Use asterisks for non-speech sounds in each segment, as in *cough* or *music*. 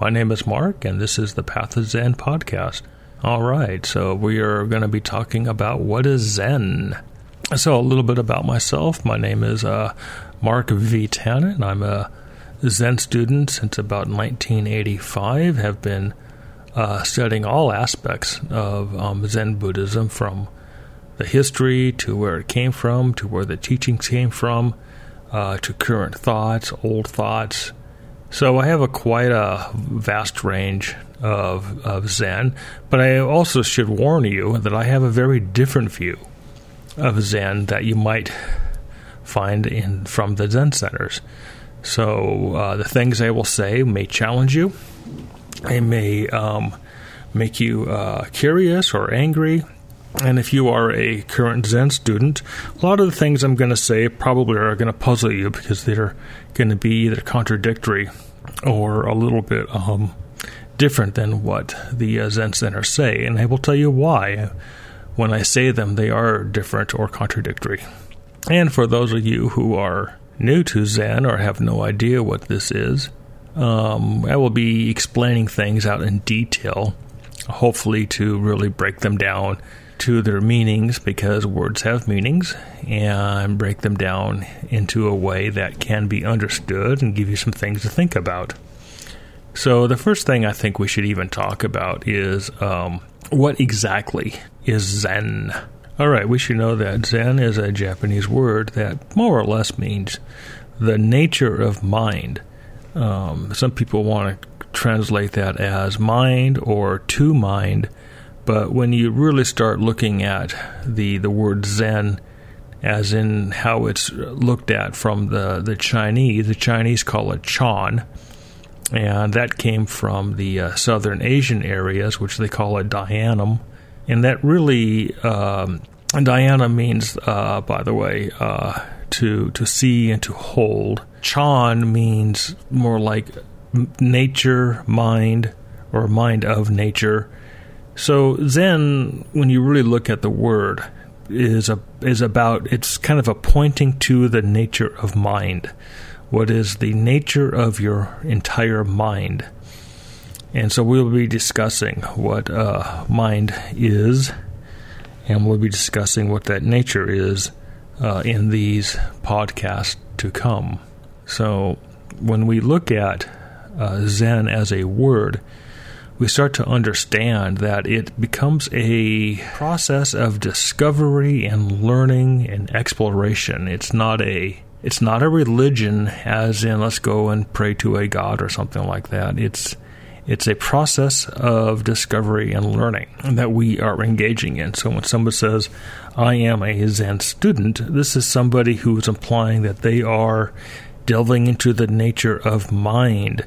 My name is Mark, and this is the Path of Zen podcast. All right, so we are going to be talking about what is Zen. So, a little bit about myself. My name is uh, Mark V. Tannen. I'm a Zen student since about 1985. Have been uh, studying all aspects of um, Zen Buddhism from the history to where it came from, to where the teachings came from, uh, to current thoughts, old thoughts. So I have a quite a vast range of, of Zen, but I also should warn you that I have a very different view of Zen that you might find in from the Zen centers. So uh, the things I will say may challenge you. They may um, make you uh, curious or angry. And if you are a current Zen student, a lot of the things I'm going to say probably are going to puzzle you because they're going to be either contradictory or a little bit um, different than what the uh, Zen centers say. And I will tell you why. When I say them, they are different or contradictory. And for those of you who are new to Zen or have no idea what this is, um, I will be explaining things out in detail, hopefully to really break them down to their meanings because words have meanings and break them down into a way that can be understood and give you some things to think about. So, the first thing I think we should even talk about is um, what exactly is Zen? All right, we should know that Zen is a Japanese word that more or less means the nature of mind. Um, some people want to translate that as mind or to mind, but when you really start looking at the, the word Zen, as in how it's looked at from the, the Chinese, the Chinese call it Chan, and that came from the uh, southern Asian areas, which they call it Dianum. and that really um, Dhyana means, uh, by the way, uh, to to see and to hold. Chan means more like nature, mind, or mind of nature. So Zen, when you really look at the word, is a is about it's kind of a pointing to the nature of mind. What is the nature of your entire mind? And so we'll be discussing what uh, mind is, and we'll be discussing what that nature is uh, in these podcasts to come. So when we look at uh, Zen as a word, we start to understand that it becomes a process of discovery and learning and exploration. It's not a it's not a religion as in let's go and pray to a god or something like that. It's it's a process of discovery and learning that we are engaging in. So when somebody says, I am a Zen student, this is somebody who is implying that they are delving into the nature of mind.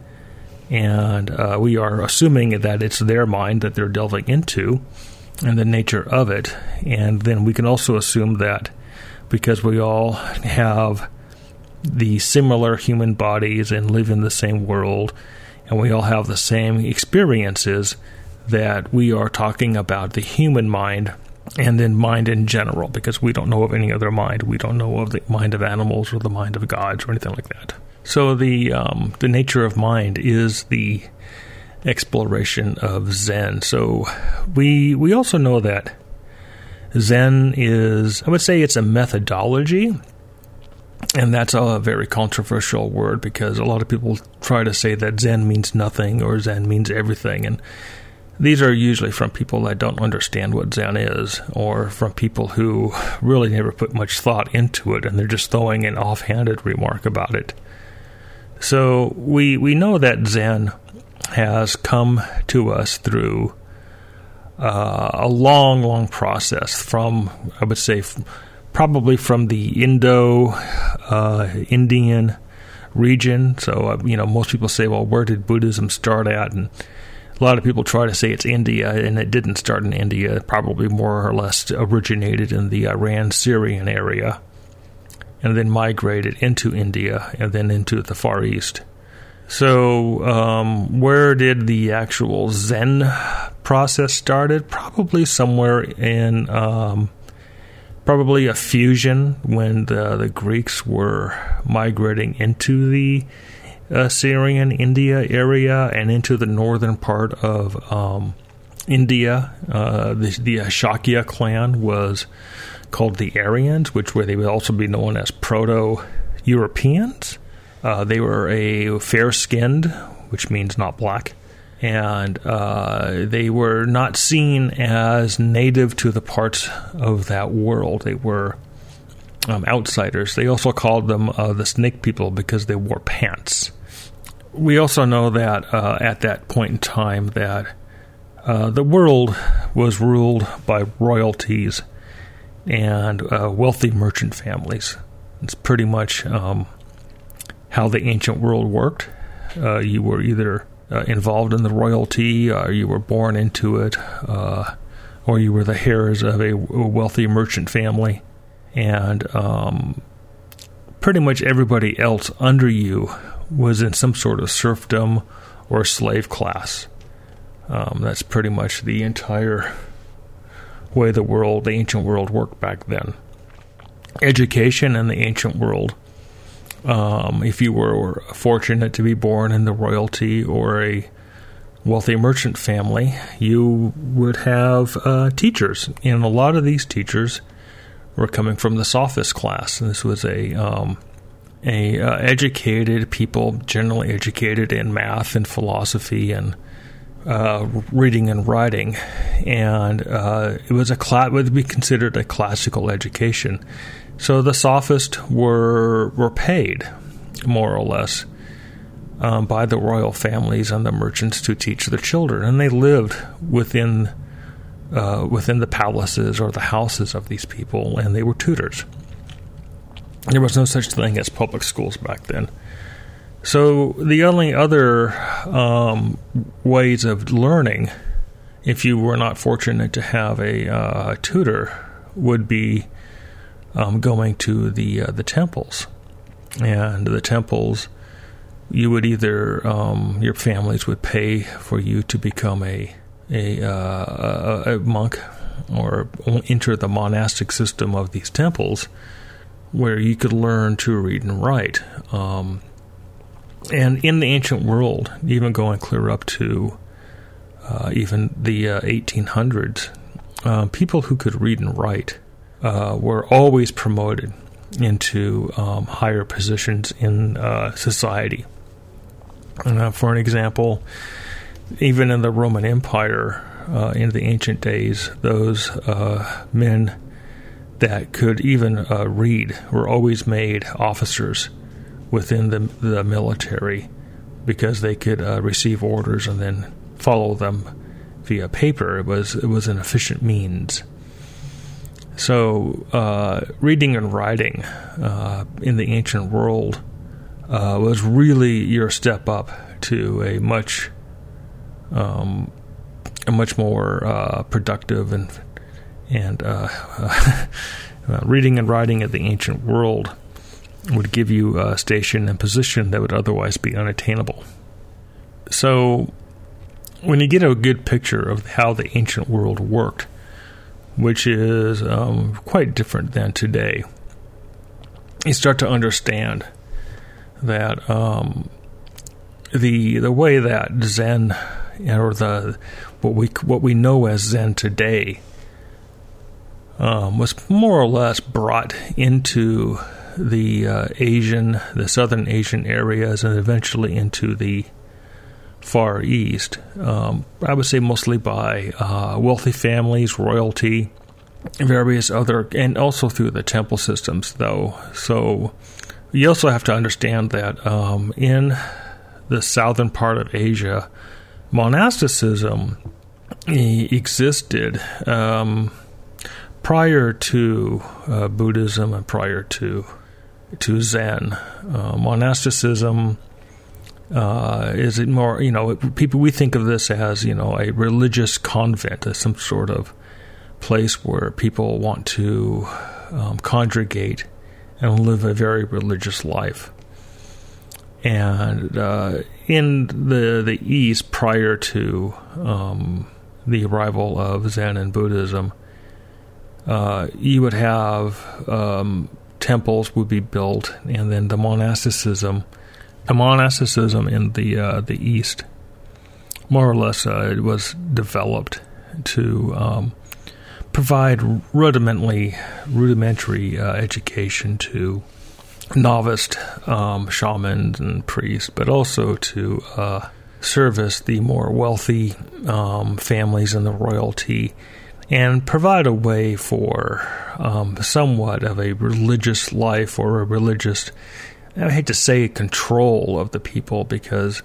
And uh, we are assuming that it's their mind that they're delving into and the nature of it. And then we can also assume that because we all have the similar human bodies and live in the same world and we all have the same experiences that we are talking about the human mind and then mind in general because we don't know of any other mind. We don't know of the mind of animals or the mind of gods or anything like that. So the um, the nature of mind is the exploration of Zen. So we we also know that Zen is I would say it's a methodology and that's a very controversial word because a lot of people try to say that Zen means nothing or Zen means everything. And these are usually from people that don't understand what Zen is or from people who really never put much thought into it and they're just throwing an offhanded remark about it. So we, we know that Zen has come to us through uh, a long, long process from, I would say, probably from the Indo uh, Indian region. So, uh, you know, most people say, well, where did Buddhism start at? And a lot of people try to say it's India, and it didn't start in India. It probably more or less originated in the Iran Syrian area and then migrated into India and then into the Far East. So, um, where did the actual Zen process started? Probably somewhere in um, probably a fusion when the, the Greeks were migrating into the Assyrian India area and into the northern part of um, India. Uh, the, the clan was called the Aryans, which were they would also be known as Proto Europeans. Uh, they were a fair skinned, which means not black, and uh, they were not seen as native to the parts of that world. They were um, outsiders. They also called them uh, the snake people because they wore pants. We also know that uh, at that point in time that uh, the world was ruled by royalties and uh, wealthy merchant families. It's pretty much um, how the ancient world worked. Uh, you were either uh, involved in the royalty, or you were born into it, or you were the heirs of a wealthy merchant family and um, pretty much everybody else under you was in some sort of serfdom or slave class. Um, that's pretty much the entire way the world, the ancient world, worked back then. Education in the ancient world. Um, if you were fortunate to be born in the royalty or a wealthy merchant family, you would have uh, teachers, and a lot of these teachers were coming from the sophist class. And this was a um, a uh, educated people, generally educated in math and philosophy and uh, reading and writing, and uh, it was a cla- would be considered a classical education. So the sophists were were paid more or less um, by the royal families and the merchants to teach their children, and they lived within uh, within the palaces or the houses of these people, and they were tutors. There was no such thing as public schools back then. So the only other um, ways of learning, if you were not fortunate to have a uh, tutor, would be um, going to the uh, the temples, and the temples. You would either um, your families would pay for you to become a a, uh, a, monk or enter the monastic system of these temples where you could learn to read and write. Um, and in the ancient world, even going clear up to uh, even the uh, 1800s, uh, people who could read and write uh, were always promoted into um, higher positions in uh, society. for an example, even in the Roman Empire uh, in the ancient days, those uh, men that could even uh, read were always made officers within the, the military because they could uh, receive orders and then follow them via paper. It was it was an efficient means. So, uh, reading and writing uh, in the ancient world was really your step up to a much um, much more uh, productive and and uh, *laughs* uh, reading and writing of the ancient world would give you a station and position that would otherwise be unattainable. So, when you get a good picture of how the ancient world worked, which is um, quite different than today, you start to understand that um, the the way that Zen or the what we what we know as Zen today um, was more or less brought into the uh, Asian, the Southern Asian areas, and eventually into the Far East. Um, I would say mostly by uh, wealthy families, royalty, various other, and also through the temple systems, though. So you also have to understand that um, in the southern part of Asia, monasticism existed um, prior to uh, Buddhism and prior to to Zen. Uh, monasticism uh, is it more you know people we think of this as you know a religious convent, as some sort of place where people want to um, congregate and live a very religious life. And uh, in the the East, prior to um, the arrival of Zen and Buddhism, uh, you would have um, temples would be built, and then the monasticism the monasticism in the uh, the East, more or less, uh, was developed to um, provide rudimentary rudimentary uh, education to novice um, shamans and priests, but also to uh, service the more wealthy um, families and the royalty and provide a way for um, somewhat of a religious life or a religious, I hate to say control of the people because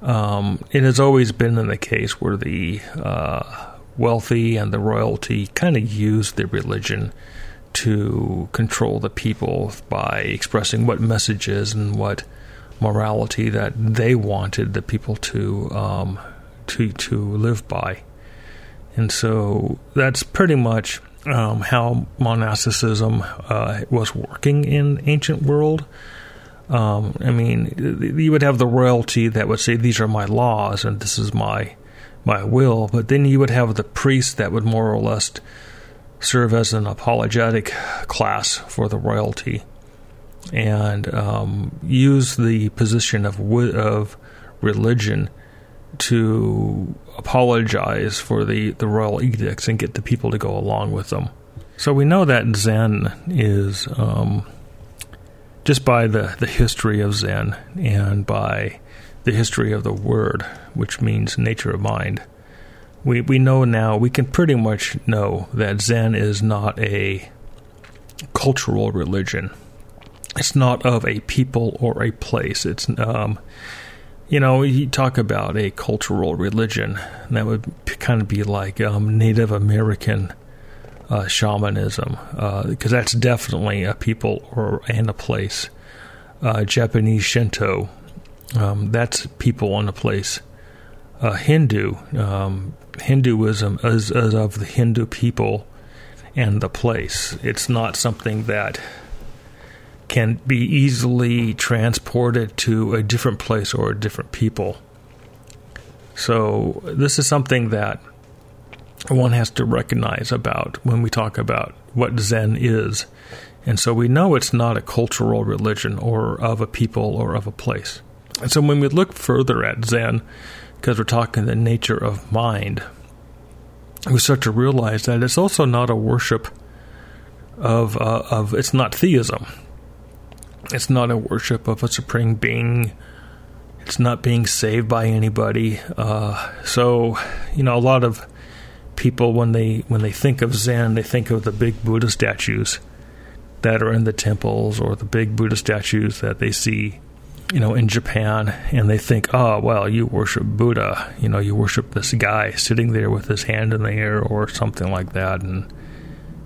um, it has always been in the case where the uh, wealthy and the royalty kind of use the religion to control the people by expressing what messages and what morality that they wanted the people to um, to to live by. And so that's pretty much um, how monasticism uh, was working in ancient world. Um, I mean, you would have the royalty that would say, "These are my laws, and this is my my will," but then you would have the priest that would more or less serve as an apologetic class for the royalty and um, use the position of of religion to apologize for the, the royal edicts and get the people to go along with them. So we know that Zen is um, just by the, the history of Zen and by the history of the word, which means nature of mind. We we know now we can pretty much know that Zen is not a cultural religion. It's not of a people or a place. It's um, you know, you talk about a cultural religion, that would kind of be like um, Native American uh, shamanism, because uh, that's definitely a people or and a place. Uh, Japanese Shinto, um, that's people and a place. Uh, Hindu, um, Hinduism is, is of the Hindu people and the place. It's not something that can be easily transported to a different place or a different people. So, this is something that one has to recognize about when we talk about what Zen is. And so we know it's not a cultural religion or of a people or of a place. And so when we look further at Zen, because we're talking the nature of mind, we start to realize that it's also not a worship of uh, of it's not theism. It's not a worship of a supreme being. It's not being saved by anybody. Uh, so, you know, a lot of people when they when they think of Zen, they think of the big Buddha statues that are in the temples or the big Buddha statues that they see, you know, in Japan, and they think, oh, well, you worship Buddha. You know, you worship this guy sitting there with his hand in the air or something like that, and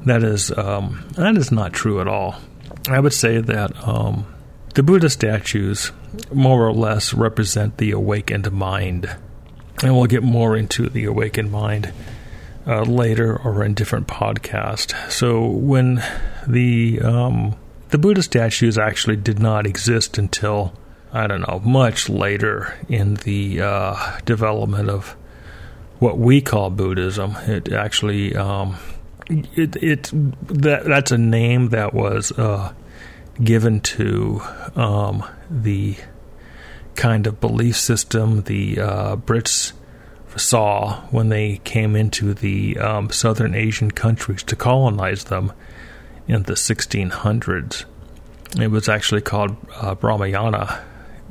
that is um, that is not true at all. I would say that um, the Buddha statues more or less represent the awakened mind. And we'll get more into the awakened mind uh, later or in different podcasts. So when the um, the Buddha statues actually did not exist until I don't know much later in the uh, development of what we call Buddhism. It actually um, it, it that that's a name that was uh, given to um, the kind of belief system the uh, Brits saw when they came into the um, southern Asian countries to colonize them in the 1600s. It was actually called uh, Brahmayana,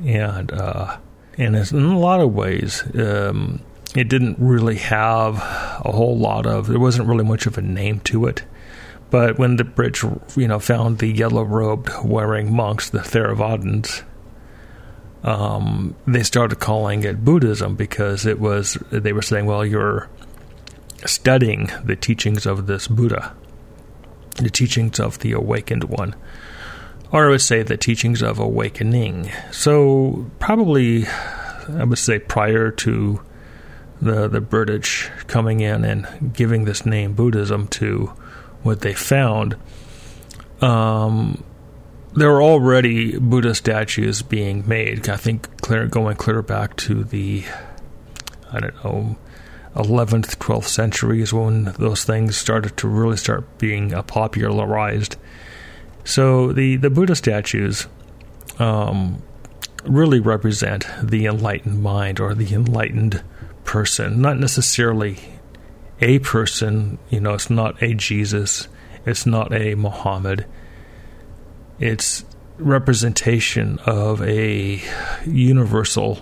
and uh, and in a lot of ways, um, it didn't really have a whole lot of. There wasn't really much of a name to it. But when the British, you know, found the yellow-robed wearing monks, the Theravadins, um, they started calling it Buddhism because it was. They were saying, "Well, you're studying the teachings of this Buddha, the teachings of the awakened one." Or I would say the teachings of awakening. So probably, I would say prior to the the British coming in and giving this name Buddhism to what they found, um, there were already Buddha statues being made. I think clear, going clear back to the, I don't know, 11th, 12th centuries when those things started to really start being uh, popularized. So the, the Buddha statues um, really represent the enlightened mind or the enlightened person, not necessarily a person. You know, it's not a Jesus, it's not a Muhammad. It's representation of a universal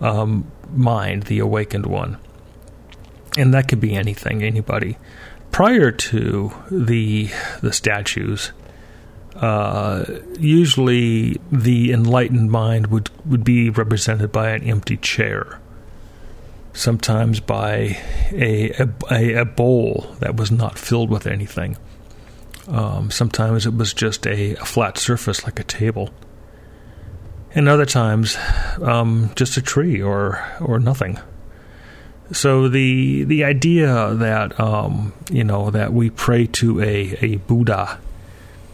um, mind, the awakened one. And that could be anything, anybody. Prior to the the statues, uh, usually the enlightened mind would, would be represented by an empty chair, sometimes by a, a, a bowl that was not filled with anything. Um, sometimes it was just a, a, flat surface like a table. And other times, um, just a tree or or nothing. So the the idea that um, you know that we pray to a, a Buddha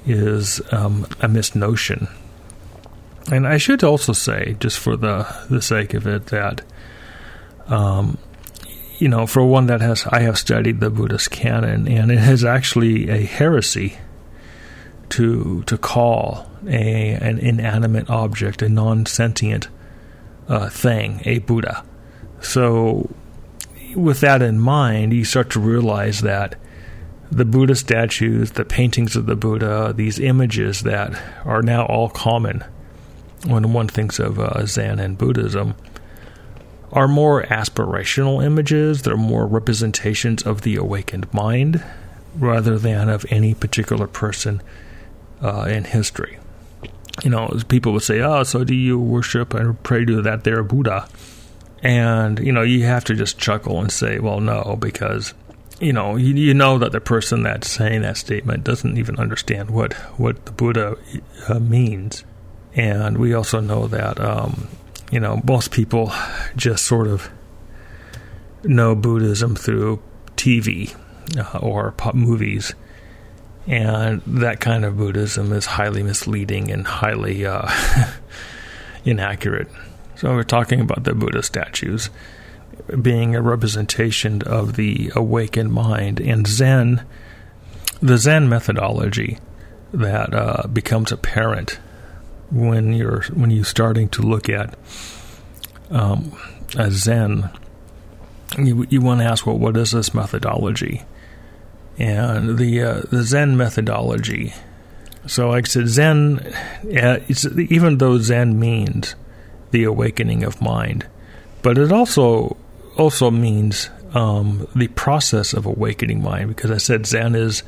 is um, a misnotion. And I should also say, just for the the sake of it, that um, you know, for one that has, I have studied the Buddhist canon, and it is actually a heresy to to call a an inanimate object, a non sentient uh, thing, a Buddha. So, with that in mind, you start to realize that the Buddha statues, the paintings of the Buddha, these images that are now all common when one thinks of uh, Zen and Buddhism are more aspirational images. They're more representations of the awakened mind rather than of any particular person uh, in history. You know, people would say, "Oh, so do you worship and pray to that there Buddha?" And you know, you have to just chuckle and say, "Well, no," because you know, you, you know that the person that's saying that statement doesn't even understand what what the Buddha uh, means. And we also know that um, you know, most people just sort of know Buddhism through TV uh, or pop movies. And that kind of Buddhism is highly misleading and highly uh, *laughs* inaccurate. So, we're talking about the Buddha statues being a representation of the awakened mind. And Zen, the Zen methodology that uh, becomes apparent when you're when you're starting to look at um, a Zen, you you want to ask, well, what is this methodology? And the uh, the Zen methodology. So, like I said, Zen, uh, even though Zen means the awakening of mind, but it also also means um, the process of awakening mind. Because I said Zen is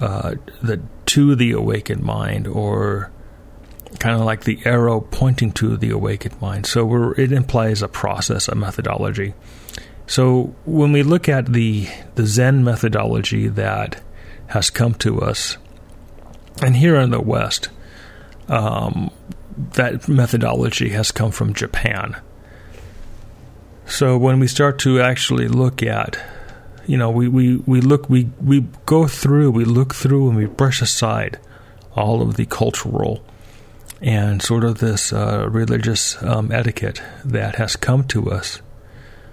uh, the to the awakened mind, or kind of like the arrow pointing to the awakened mind. So it implies a process, a methodology. So when we look at the the Zen methodology that has come to us, and here in the West, um, that methodology has come from Japan. So when we start to actually look at, you know, we, we, we look, we, we go through, we look through, and we brush aside all of the cultural and sort of this uh, religious um, etiquette that has come to us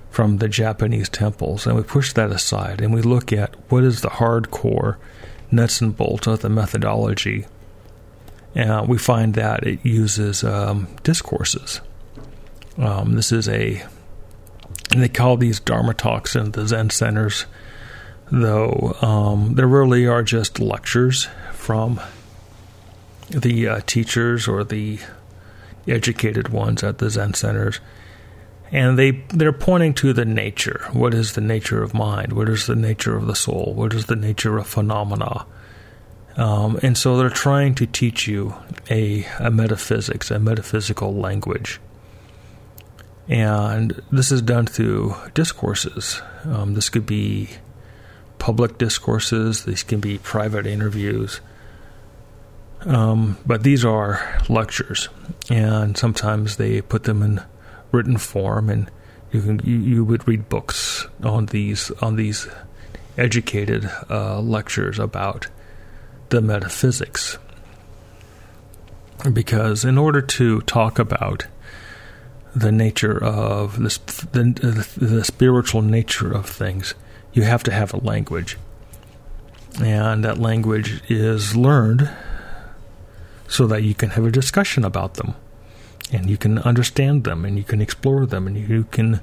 from the Japanese temples, and we push that aside and we look at what is the hardcore nuts and bolts of the methodology. And we find that it uses um, discourses. Um, this is a, they call these Dharma talks in the Zen centers, though um, there really are just lectures from the uh, teachers or the educated ones at the Zen centers, and they they're pointing to the nature. What is the nature of mind? What is the nature of the soul? What is the nature of phenomena? Um, and so they're trying to teach you a, a metaphysics, a metaphysical language. And this is done through discourses. Um, this could be public discourses, these can be private interviews. Um, but these are lectures, and sometimes they put them in written form, and you can you, you would read books on these on these educated uh, lectures about the metaphysics. Because in order to talk about the nature of this, the, the spiritual nature of things, you have to have a language, and that language is learned so that you can have a discussion about them. and you can understand them and you can explore them and you can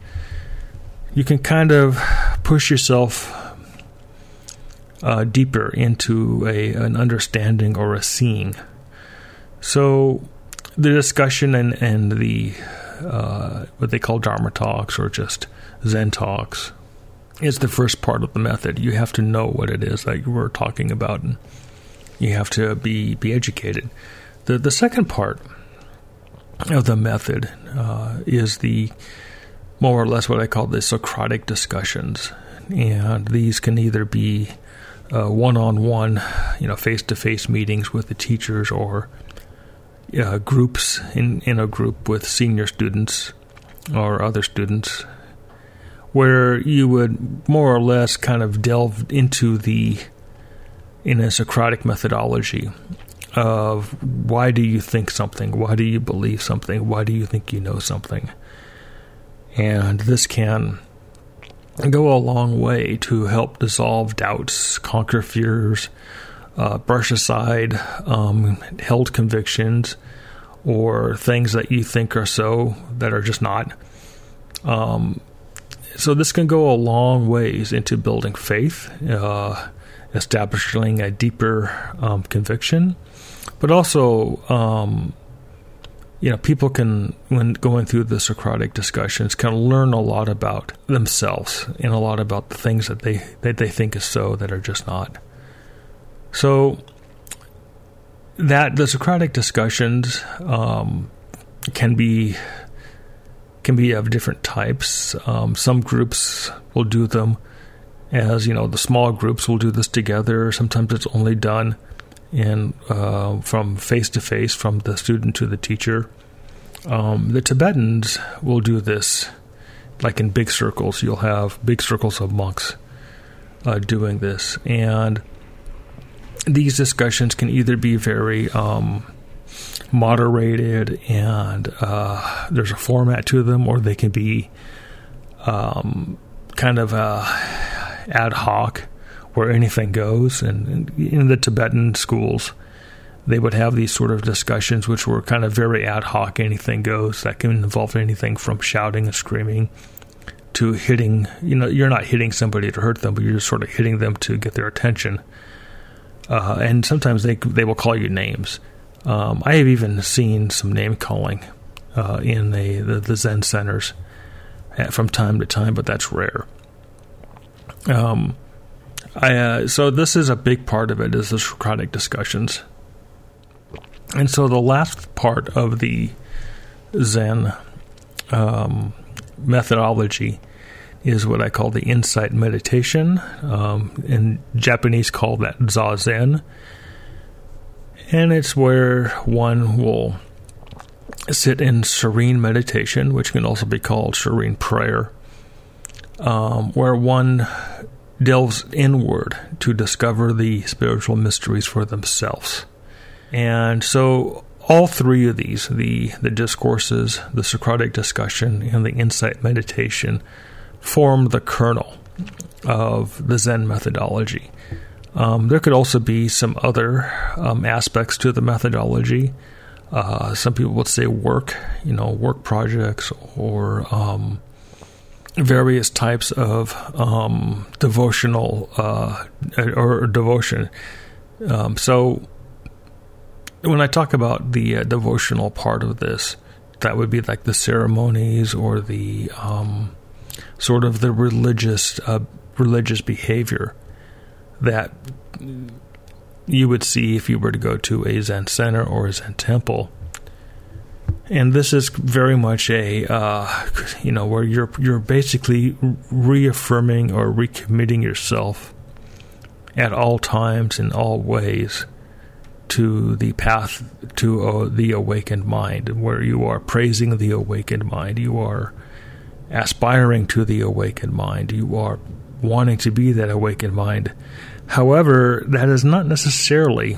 you can kind of push yourself uh, deeper into a an understanding or a seeing. So the discussion and and the uh, what they call Dharma talks or just Zen talks is the first part of the method. You have to know what it is that you're talking about, and you have to be be educated. The the second part of the method uh, is the more or less what I call the Socratic discussions, and these can either be one on one, you know, face to face meetings with the teachers or uh, groups in, in a group with senior students or other students where you would more or less kind of delve into the in a Socratic methodology of why do you think something? Why do you believe something? Why do you think you know something? And this can go a long way to help dissolve doubts, conquer fears, uh, brush aside um, held convictions or things that you think are so that are just not. Um, so this can go a long ways into building faith, uh, establishing a deeper um, conviction, but also um, you know, people can, when going through the Socratic discussions, can learn a lot about themselves and a lot about the things that they that they think is so that are just not. So that the Socratic discussions um, can be can be of different types. Um, some groups will do them as you know the small groups will do this together. Sometimes it's only done in uh, from face to face, from the student to the teacher. Um, the Tibetans will do this like in big circles. You'll have big circles of monks uh, doing this, and these discussions can either be very um, moderated and uh, there's a format to them, or they can be um, kind of uh, ad hoc where anything goes. And in the Tibetan schools, they would have these sort of discussions, which were kind of very ad hoc, anything goes. That can involve anything from shouting and screaming to hitting. You know, you're not hitting somebody to hurt them, but you're just sort of hitting them to get their attention. Uh, and sometimes they they will call you names. Um, I have even seen some name calling uh, in the, the, the Zen centers from time to time, but that's rare. Um, I, uh, so this is a big part of it is the Socratic discussions, and so the last part of the Zen um, methodology is what I call the insight meditation. Um, in Japanese, call that zazen, and it's where one will sit in serene meditation, which can also be called serene prayer, um, where one delves inward to discover the spiritual mysteries for themselves. And so all three of these, the, the discourses, the Socratic discussion, and the insight meditation, form the kernel of the Zen methodology. Um, there could also be some other um, aspects to the methodology. Uh, some people would say work, you know, work projects or um, various types of um, devotional uh, or devotion. Um, so when I talk about the uh, devotional part of this, that would be like the ceremonies or the um, sort of the religious uh, religious behavior that you would see if you were to go to a Zen center or a Zen temple and this is very much a uh, you know where you're you're basically reaffirming or recommitting yourself at all times in all ways to the path to uh, the awakened mind where you are praising the awakened mind you are aspiring to the awakened mind you are wanting to be that awakened mind. However that is not necessarily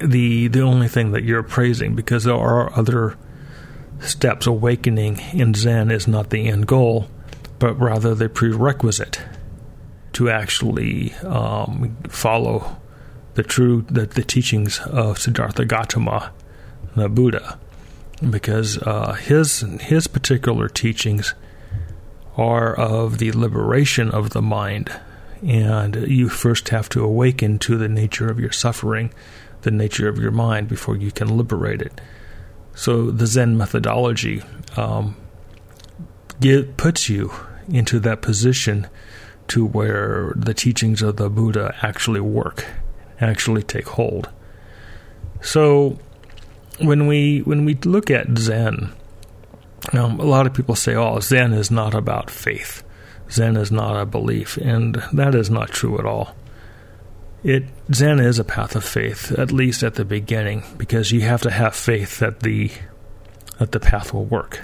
the the only thing that you're praising because there are other steps. Awakening in Zen is not the end goal, but rather the prerequisite to actually um, follow the true the, the teachings of Siddhartha Gautama, the Buddha. because uh, his his particular teachings are of the liberation of the mind, and you first have to awaken to the nature of your suffering, the nature of your mind, before you can liberate it. So the Zen methodology um, get, puts you into that position to where the teachings of the Buddha actually work, actually take hold. So when we when we look at Zen, um, a lot of people say, "Oh, Zen is not about faith. Zen is not a belief," and that is not true at all. It Zen is a path of faith, at least at the beginning, because you have to have faith that the that the path will work,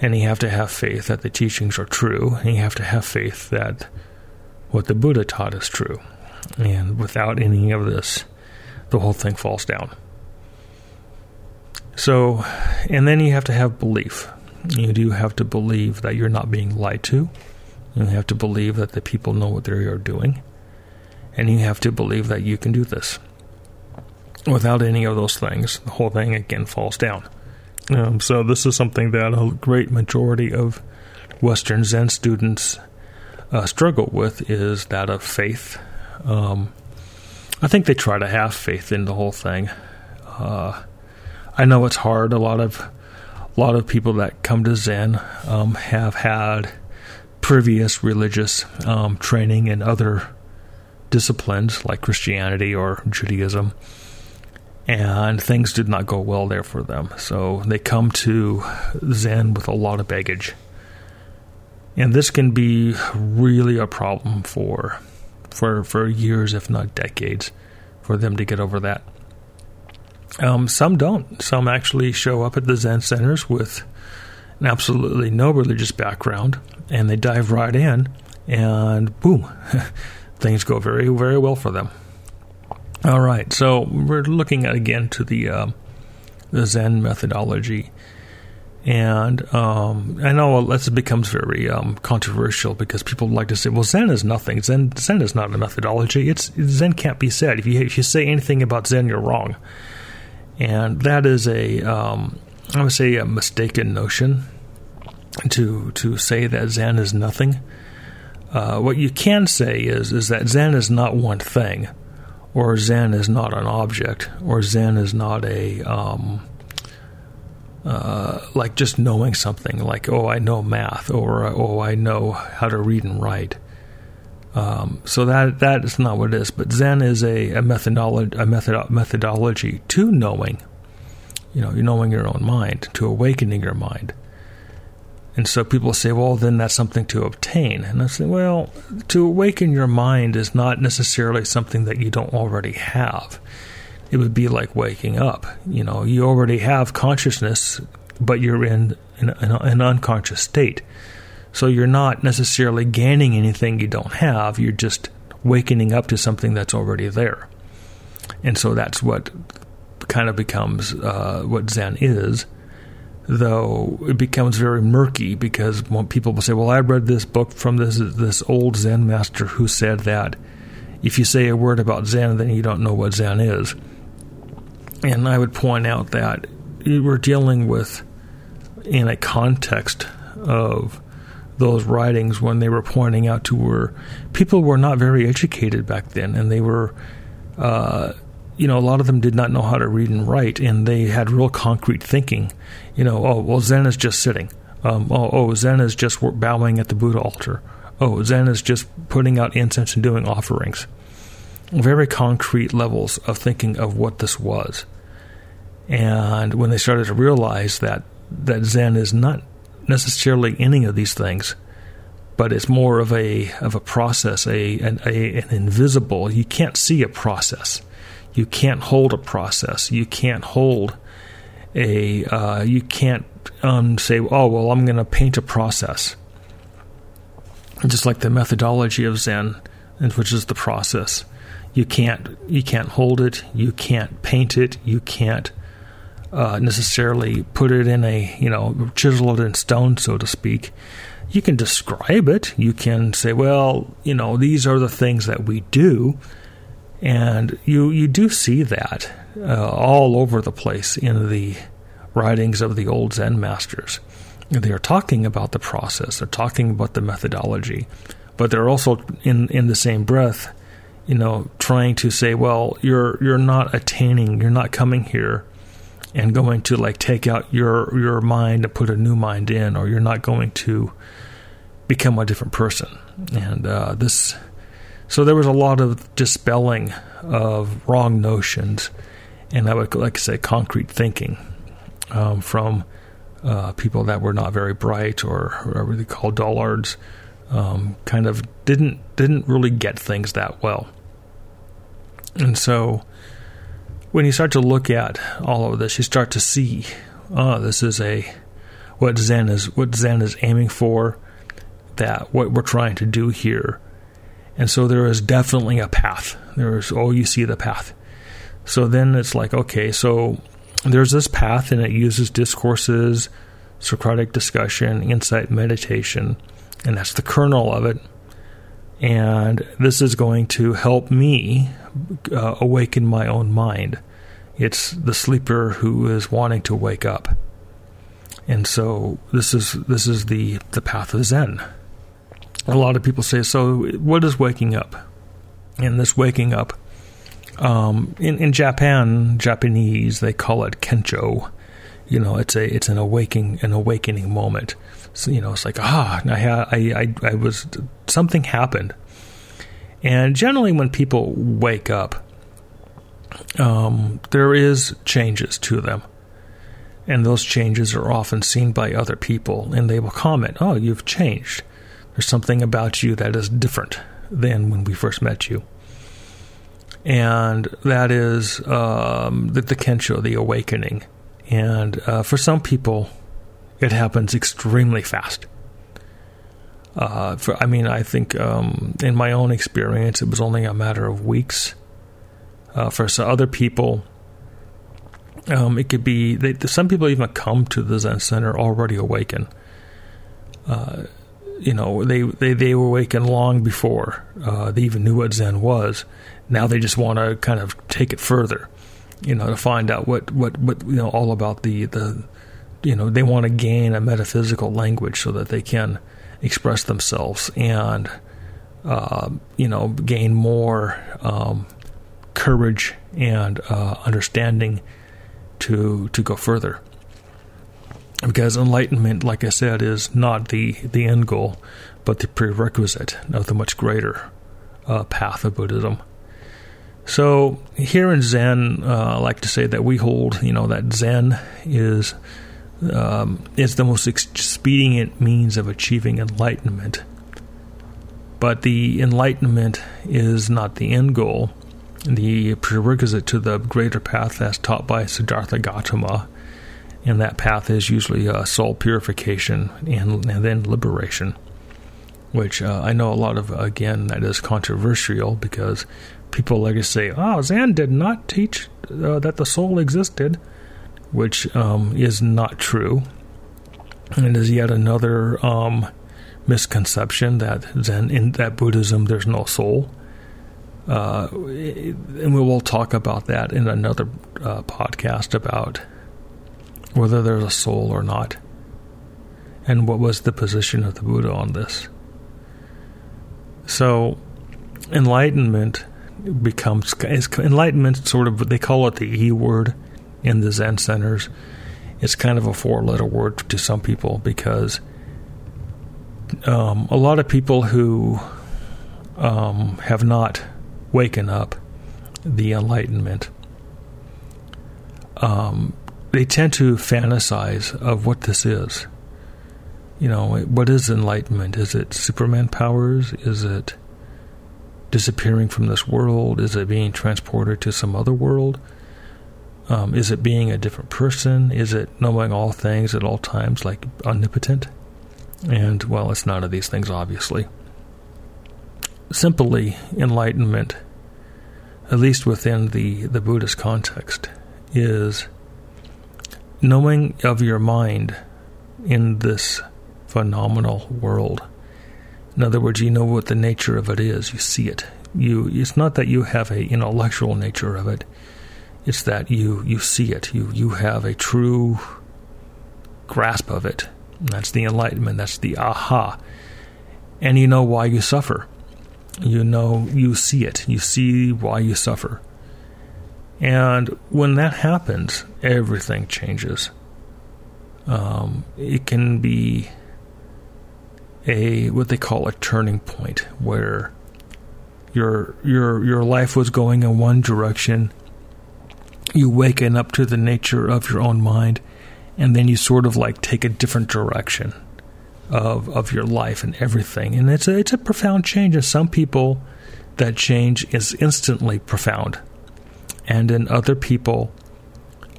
and you have to have faith that the teachings are true, and you have to have faith that what the Buddha taught is true. And without any of this, the whole thing falls down. So, and then you have to have belief. You do have to believe that you're not being lied to. You have to believe that the people know what they are doing. And you have to believe that you can do this. Without any of those things, the whole thing again falls down. Um, so, this is something that a great majority of Western Zen students uh, struggle with is that of faith. Um, I think they try to have faith in the whole thing. Uh, I know it's hard. A lot of a lot of people that come to Zen um, have had previous religious um, training and other disciplines like Christianity or Judaism, and things did not go well there for them. So they come to Zen with a lot of baggage, and this can be really a problem for for for years, if not decades, for them to get over that. Um, some don't. Some actually show up at the Zen centers with absolutely no religious background, and they dive right in, and boom, *laughs* things go very, very well for them. All right, so we're looking at again to the uh, the Zen methodology, and um, I know this becomes very um, controversial because people like to say, "Well, Zen is nothing. Zen Zen is not a methodology. It's Zen can't be said. If you if you say anything about Zen, you're wrong." and that is a um, I would say a mistaken notion to to say that Zen is nothing. Uh, what you can say is is that Zen is not one thing, or Zen is not an object, or Zen is not a um, uh, like just knowing something, like oh I know math, or oh I know how to read and write. Um, so that that is not what it is. But Zen is a, a methodology a method, methodology to knowing. You know, knowing your own mind, to awakening your mind. And so people say, well, then that's something to obtain. And I say, well, to awaken your mind is not necessarily something that you don't already have. It would be like waking up. You know, you already have consciousness, but you're in, in an unconscious state. So you're not necessarily gaining anything you don't have, you're just wakening up to something that's already there. And so that's what kind of becomes uh, what Zen is, though it becomes very murky because people will say, "Well, I read this book from this this old Zen master who said that if you say a word about Zen, then you don't know what Zen is." And I would point out that we're dealing with in a context of those writings when they were pointing out to where people were not very educated back then, and they were, uh, you know, a lot of them did not know how to read and write, and they had real concrete thinking. You know, oh well, Zen is just sitting. Um, oh, oh, Zen is just bowing at the Buddha altar. Oh, Zen is just putting out incense and doing offerings. Very concrete levels of thinking of what this was. And when they started to realize that that Zen is not necessarily any of these things, but it's more of a of a process, a an, a, an invisible. You can't see a process. You can't hold a process. You can't hold a. Uh, you can't um, say, "Oh, well, I'm going to paint a process." Just like the methodology of Zen, which is the process, you can't you can't hold it. You can't paint it. You can't uh, necessarily put it in a, you know, chisel it in stone, so to speak. You can describe it. You can say, well, you know, these are the things that we do. And you, you do see that uh, all over the place in the writings of the old Zen masters. They are talking about the process, they're talking about the methodology, but they're also in, in the same breath, you know, trying to say, well, you're you're not attaining, you're not coming here and going to like take out your your mind and put a new mind in, or you're not going to become a different person. And uh, this, so there was a lot of dispelling of wrong notions, and I would like to say concrete thinking um, from uh, people that were not very bright or whatever they call dullards. Um, kind of didn't didn't really get things that well, and so when you start to look at all of this, you start to see, oh, this is a what Zen is what Zen is aiming for, that what we're trying to do here. And so there is definitely a path. There is oh you see the path. So then it's like, okay, so there's this path and it uses discourses, Socratic discussion, insight meditation, and that's the kernel of it. And this is going to help me uh, awaken my own mind. It's the sleeper who is wanting to wake up. And so this is this is the the path of Zen. A lot of people say, so what is waking up? And this waking up, um, in in Japan, Japanese they call it kensho. You know, it's a it's an awakening an awakening moment. So, you know, it's like ah, I, I I I was something happened and generally, when people wake up, um, there is changes to them, and those changes are often seen by other people, and they will comment, "Oh, you've changed. There's something about you that is different than when we first met you." And that is um, the, the kensho, the awakening. And uh, for some people, it happens extremely fast. Uh, for, I mean, I think um, in my own experience, it was only a matter of weeks. Uh, for some other people, um, it could be they, some people even come to the Zen Center already awakened. Uh, you know, they, they, they were awakened long before uh, they even knew what Zen was. Now they just want to kind of take it further, you know, to find out what, what, what you know, all about the, the you know, they want to gain a metaphysical language so that they can express themselves and uh, you know gain more um, courage and uh, understanding to to go further. Because enlightenment, like I said, is not the the end goal, but the prerequisite of the much greater uh, path of Buddhism. So here in Zen, uh, I like to say that we hold, you know, that Zen is um, is the most expedient means of achieving enlightenment. But the enlightenment is not the end goal. The prerequisite to the greater path as taught by Siddhartha Gautama, and that path is usually uh, soul purification and, and, then liberation. Which uh, I know a lot of, again, that is controversial because people like to say, oh, Zen did not teach uh, that the soul existed which um, is not true. And it is yet another um, misconception that Zen in that Buddhism there's no soul. Uh, and we will talk about that in another uh, podcast about whether there's a soul or not, and what was the position of the Buddha on this. So, enlightenment becomes enlightenment. Sort of they call it the E word in the Zen centers. It's kind of a four letter word to some people because um, a lot of people who um, have not waken up the enlightenment, um, they tend to fantasize of what this is. You know, what is enlightenment? Is it Superman powers? Is it disappearing from this world? Is it being transported to some other world? Um, is it being a different person? Is it knowing all things at all times, like omnipotent? And, well, it's none of these things, obviously. Simply, enlightenment, at least within the, the Buddhist context, is knowing of your mind in this phenomenal world. In other words, you know what the nature of it is. You see it. You. It's not that you have a intellectual nature of it it's that you you see it. You you have a true grasp of it. That's the enlightenment. That's the aha. And you know why you suffer. You know, you see it. You see why you suffer. And when that happens, everything changes. Um, it can be a what they call a turning point where your your your life was going in one direction you waken up to the nature of your own mind and then you sort of like take a different direction of of your life and everything. And it's a it's a profound change. And some people that change is instantly profound and in other people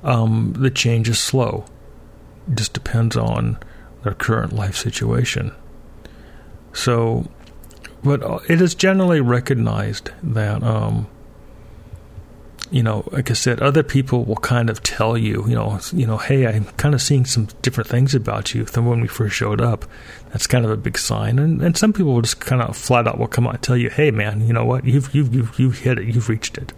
um, the change is slow it just depends on their current life situation so but it is generally recognized that um, you know, like I said, other people will kind of tell you, you know, you know, hey, I'm kind of seeing some different things about you than when we first showed up. That's kind of a big sign, and and some people will just kind of flat out will come out and tell you, hey, man, you know what, you've you've you've, you've hit it, you've reached it.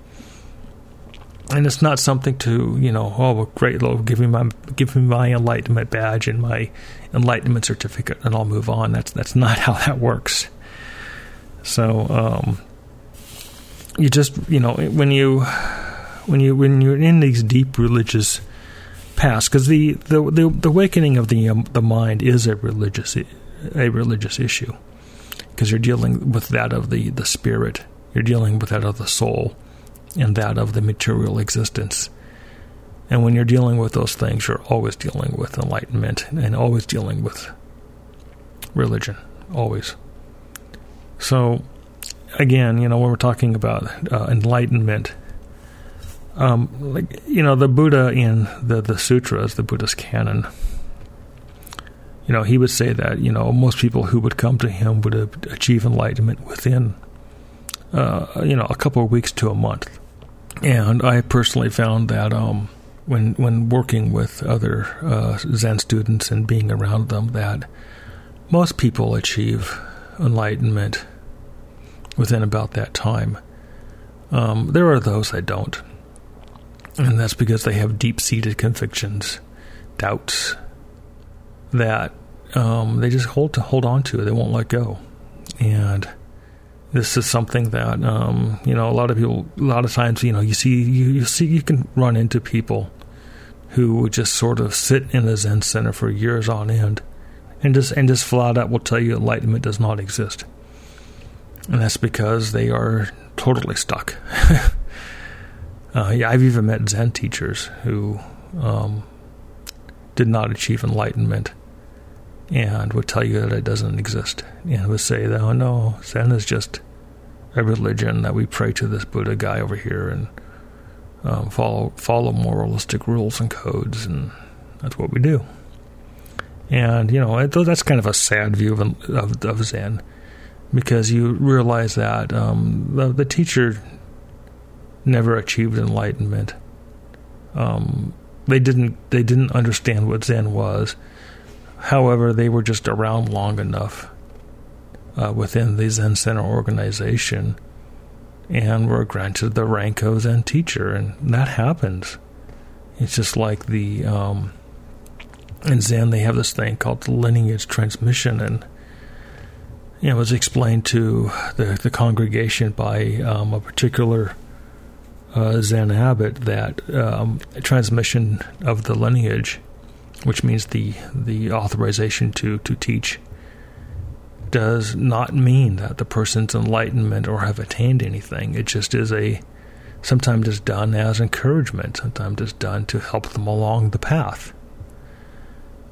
And it's not something to, you know, oh, well, great, Lord, give me my give me my enlightenment badge and my enlightenment certificate, and I'll move on. That's that's not *laughs* how that works. So, um, you just you know when you when you when you're in these deep religious paths because the, the, the the awakening of the um, the mind is a religious a religious issue because you're dealing with that of the the spirit you're dealing with that of the soul and that of the material existence. And when you're dealing with those things you're always dealing with enlightenment and always dealing with religion always. So again, you know, when we're talking about uh, enlightenment, um, like you know, the Buddha in the the sutras, the Buddhist canon, you know, he would say that you know most people who would come to him would achieve enlightenment within, uh, you know, a couple of weeks to a month. And I personally found that um, when when working with other uh, Zen students and being around them, that most people achieve enlightenment within about that time. Um, there are those that don't. And that's because they have deep seated convictions, doubts that um, they just hold to hold on to. They won't let go. And this is something that um, you know a lot of people a lot of times you know you see you, you see you can run into people who just sort of sit in a Zen center for years on end and just and just flat out will tell you enlightenment does not exist and that's because they are totally stuck. *laughs* uh, yeah, I've even met Zen teachers who um, did not achieve enlightenment and would tell you that it doesn't exist, and would say that, oh no, Zen is just a religion that we pray to this Buddha guy over here and um, follow follow moralistic rules and codes, and that's what we do. And you know, that's kind of a sad view of, of, of Zen because you realize that um, the, the, teacher never achieved enlightenment. Um, they didn't they didn't understand what Zen was. However, they were just around long enough uh, within the Zen Center organization and were granted the rank of Zen teacher, and that happens. It's just like the um, in Zen they have this thing called lineage transmission, and you know, was explained to the, the congregation by um, a particular uh, Zen abbot that um, transmission of the lineage, which means the the authorization to to teach, does not mean that the person's enlightenment or have attained anything. It just is a sometimes it's done as encouragement, sometimes it's done to help them along the path.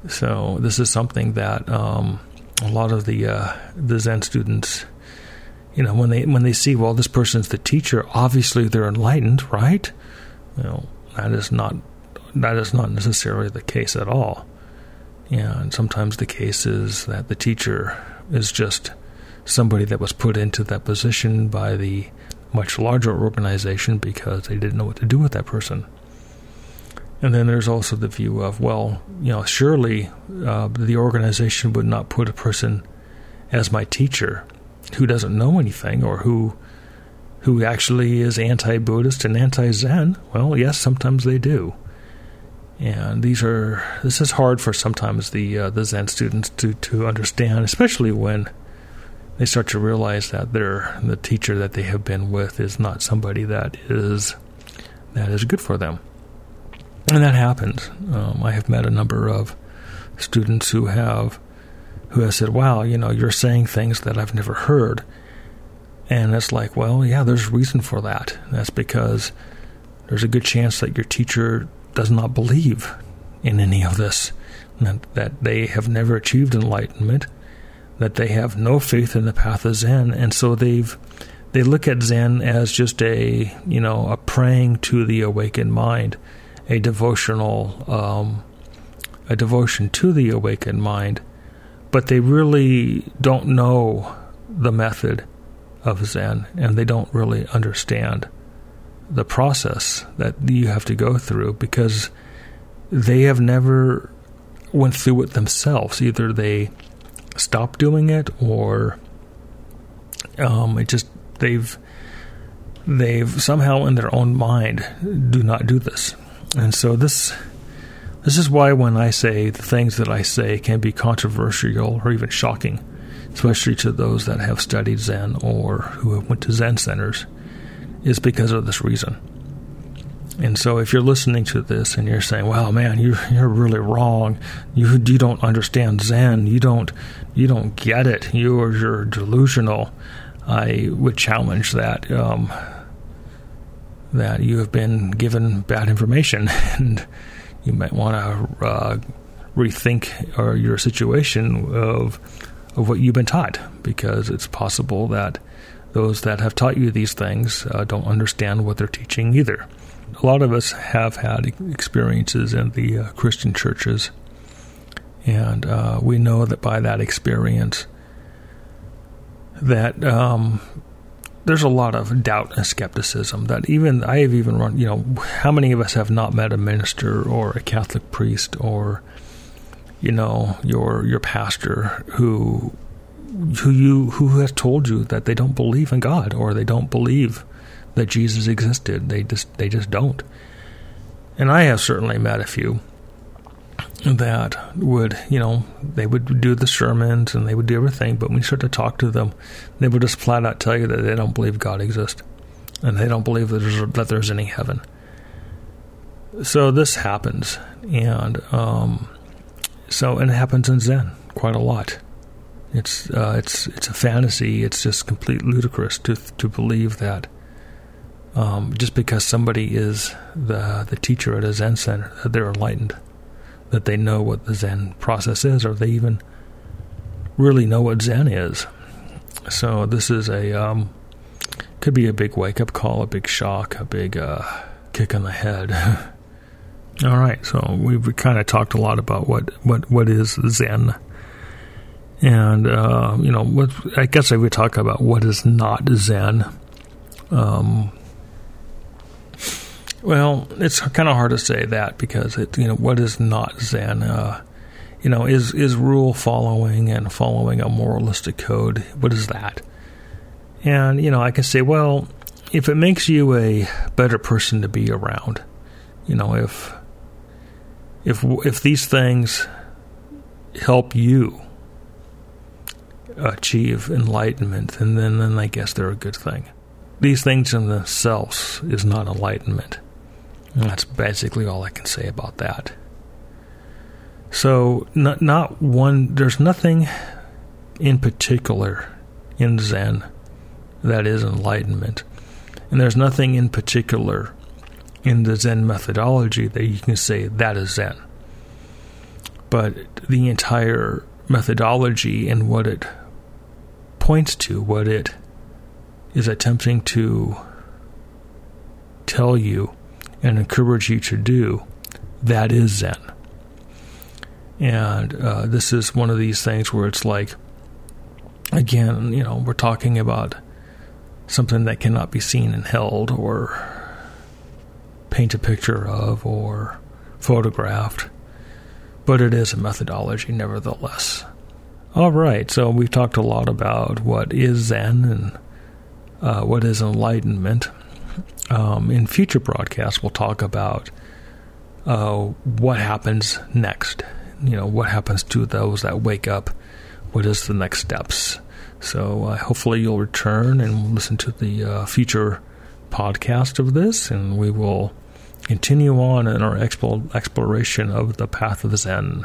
So this is something that. Um, a lot of the uh, the Zen students, you know, when they when they see, well, this person's the teacher, obviously they're enlightened, right? Know, that is not that is not necessarily the case at all. And sometimes the case is that the teacher is just somebody that was put into that position by the much larger organization because they didn't know what to do with that person. And then there's also the view of, well, you know, surely uh, the organization would not put a person as my teacher who doesn't know anything or who who actually is anti-Buddhist and anti-Zen. Well, yes, sometimes they do. And these are this is hard for sometimes the uh, the Zen students to to understand, especially when they start to realize that their the teacher that they have been with is not somebody that is that is good for them, and that happens. Um, I have met a number of students who have who have said, "Wow, you know, you're saying things that I've never heard," and it's like, well, yeah, there's reason for that. That's because there's a good chance that your teacher does not believe in any of this, that, that they have never achieved enlightenment, that they have no faith in the path of Zen, and so they've they look at Zen as just a you know a praying to the awakened mind, a devotional um, a devotion to the awakened mind, but they really don't know the method of Zen, and they don't really understand the process that you have to go through because they have never went through it themselves. Either they stopped doing it, or um, it just they've they've somehow in their own mind do not do this, and so this. This is why when I say the things that I say can be controversial or even shocking, especially to those that have studied Zen or who have went to Zen centers, is because of this reason. And so, if you're listening to this and you're saying, "Well, man, you you're really wrong. You you don't understand Zen. You don't you don't get it. You are you're delusional," I would challenge that. Um, that you have been given bad information, *laughs* and you might want to uh, rethink or your situation of of what you've been taught, because it's possible that those that have taught you these things uh, don't understand what they're teaching either. A lot of us have had experiences in the uh, Christian churches, and uh, we know that by that experience, that um, there's a lot of doubt and skepticism. That even I have even run, you know, how many of us have not met a minister or a Catholic priest or, you know, your your pastor who who you who has told you that they don't believe in God or they don't believe that Jesus existed. They just they just don't. And I have certainly met a few that would, you know, they would do the sermons and they would do everything, but when you start to talk to them, they would just flat out tell you that they don't believe God exists and they don't believe that there's, that there's any heaven. So this happens, and um, so and it happens in Zen quite a lot. It's uh, it's it's a fantasy. It's just complete ludicrous to to believe that um, just because somebody is the the teacher at a Zen center that they're enlightened, that they know what the Zen process is, or they even really know what Zen is. So this is a um, could be a big wake up call, a big shock, a big uh, kick in the head. *laughs* All right, so we've kind of talked a lot about what what what is Zen and, uh, you know, I guess I would talk about what is not Zen. Um, well, it's kind of hard to say that because it, you know, what is not Zen? Uh, you know, is is rule following and following a moralistic code? What is that? And you know, I can say, well, if it makes you a better person to be around, you know, if if if these things help you achieve enlightenment, and then, then I guess they're a good thing. These things in themselves is not enlightenment. And that's basically all I can say about that. So, not, not one, there's nothing in particular in Zen that is enlightenment. And there's nothing in particular in the Zen methodology that you can say that is Zen. But the entire methodology and what it points to, what it is attempting to tell you and encourage you to do, that is Zen. And uh, this is one of these things where it's like, again, you know, we're talking about something that cannot be seen and held or paint a picture of or photographed, but it is a methodology nevertheless. All right, so we've talked a lot about what is Zen and uh, what is enlightenment. Um, in future broadcasts, we'll talk about uh, what happens next. You know, what happens to those that wake up? What is the next steps? So uh, hopefully you'll return and listen to the uh, future podcast of this, and we will continue on in our exploration of the path of Zen.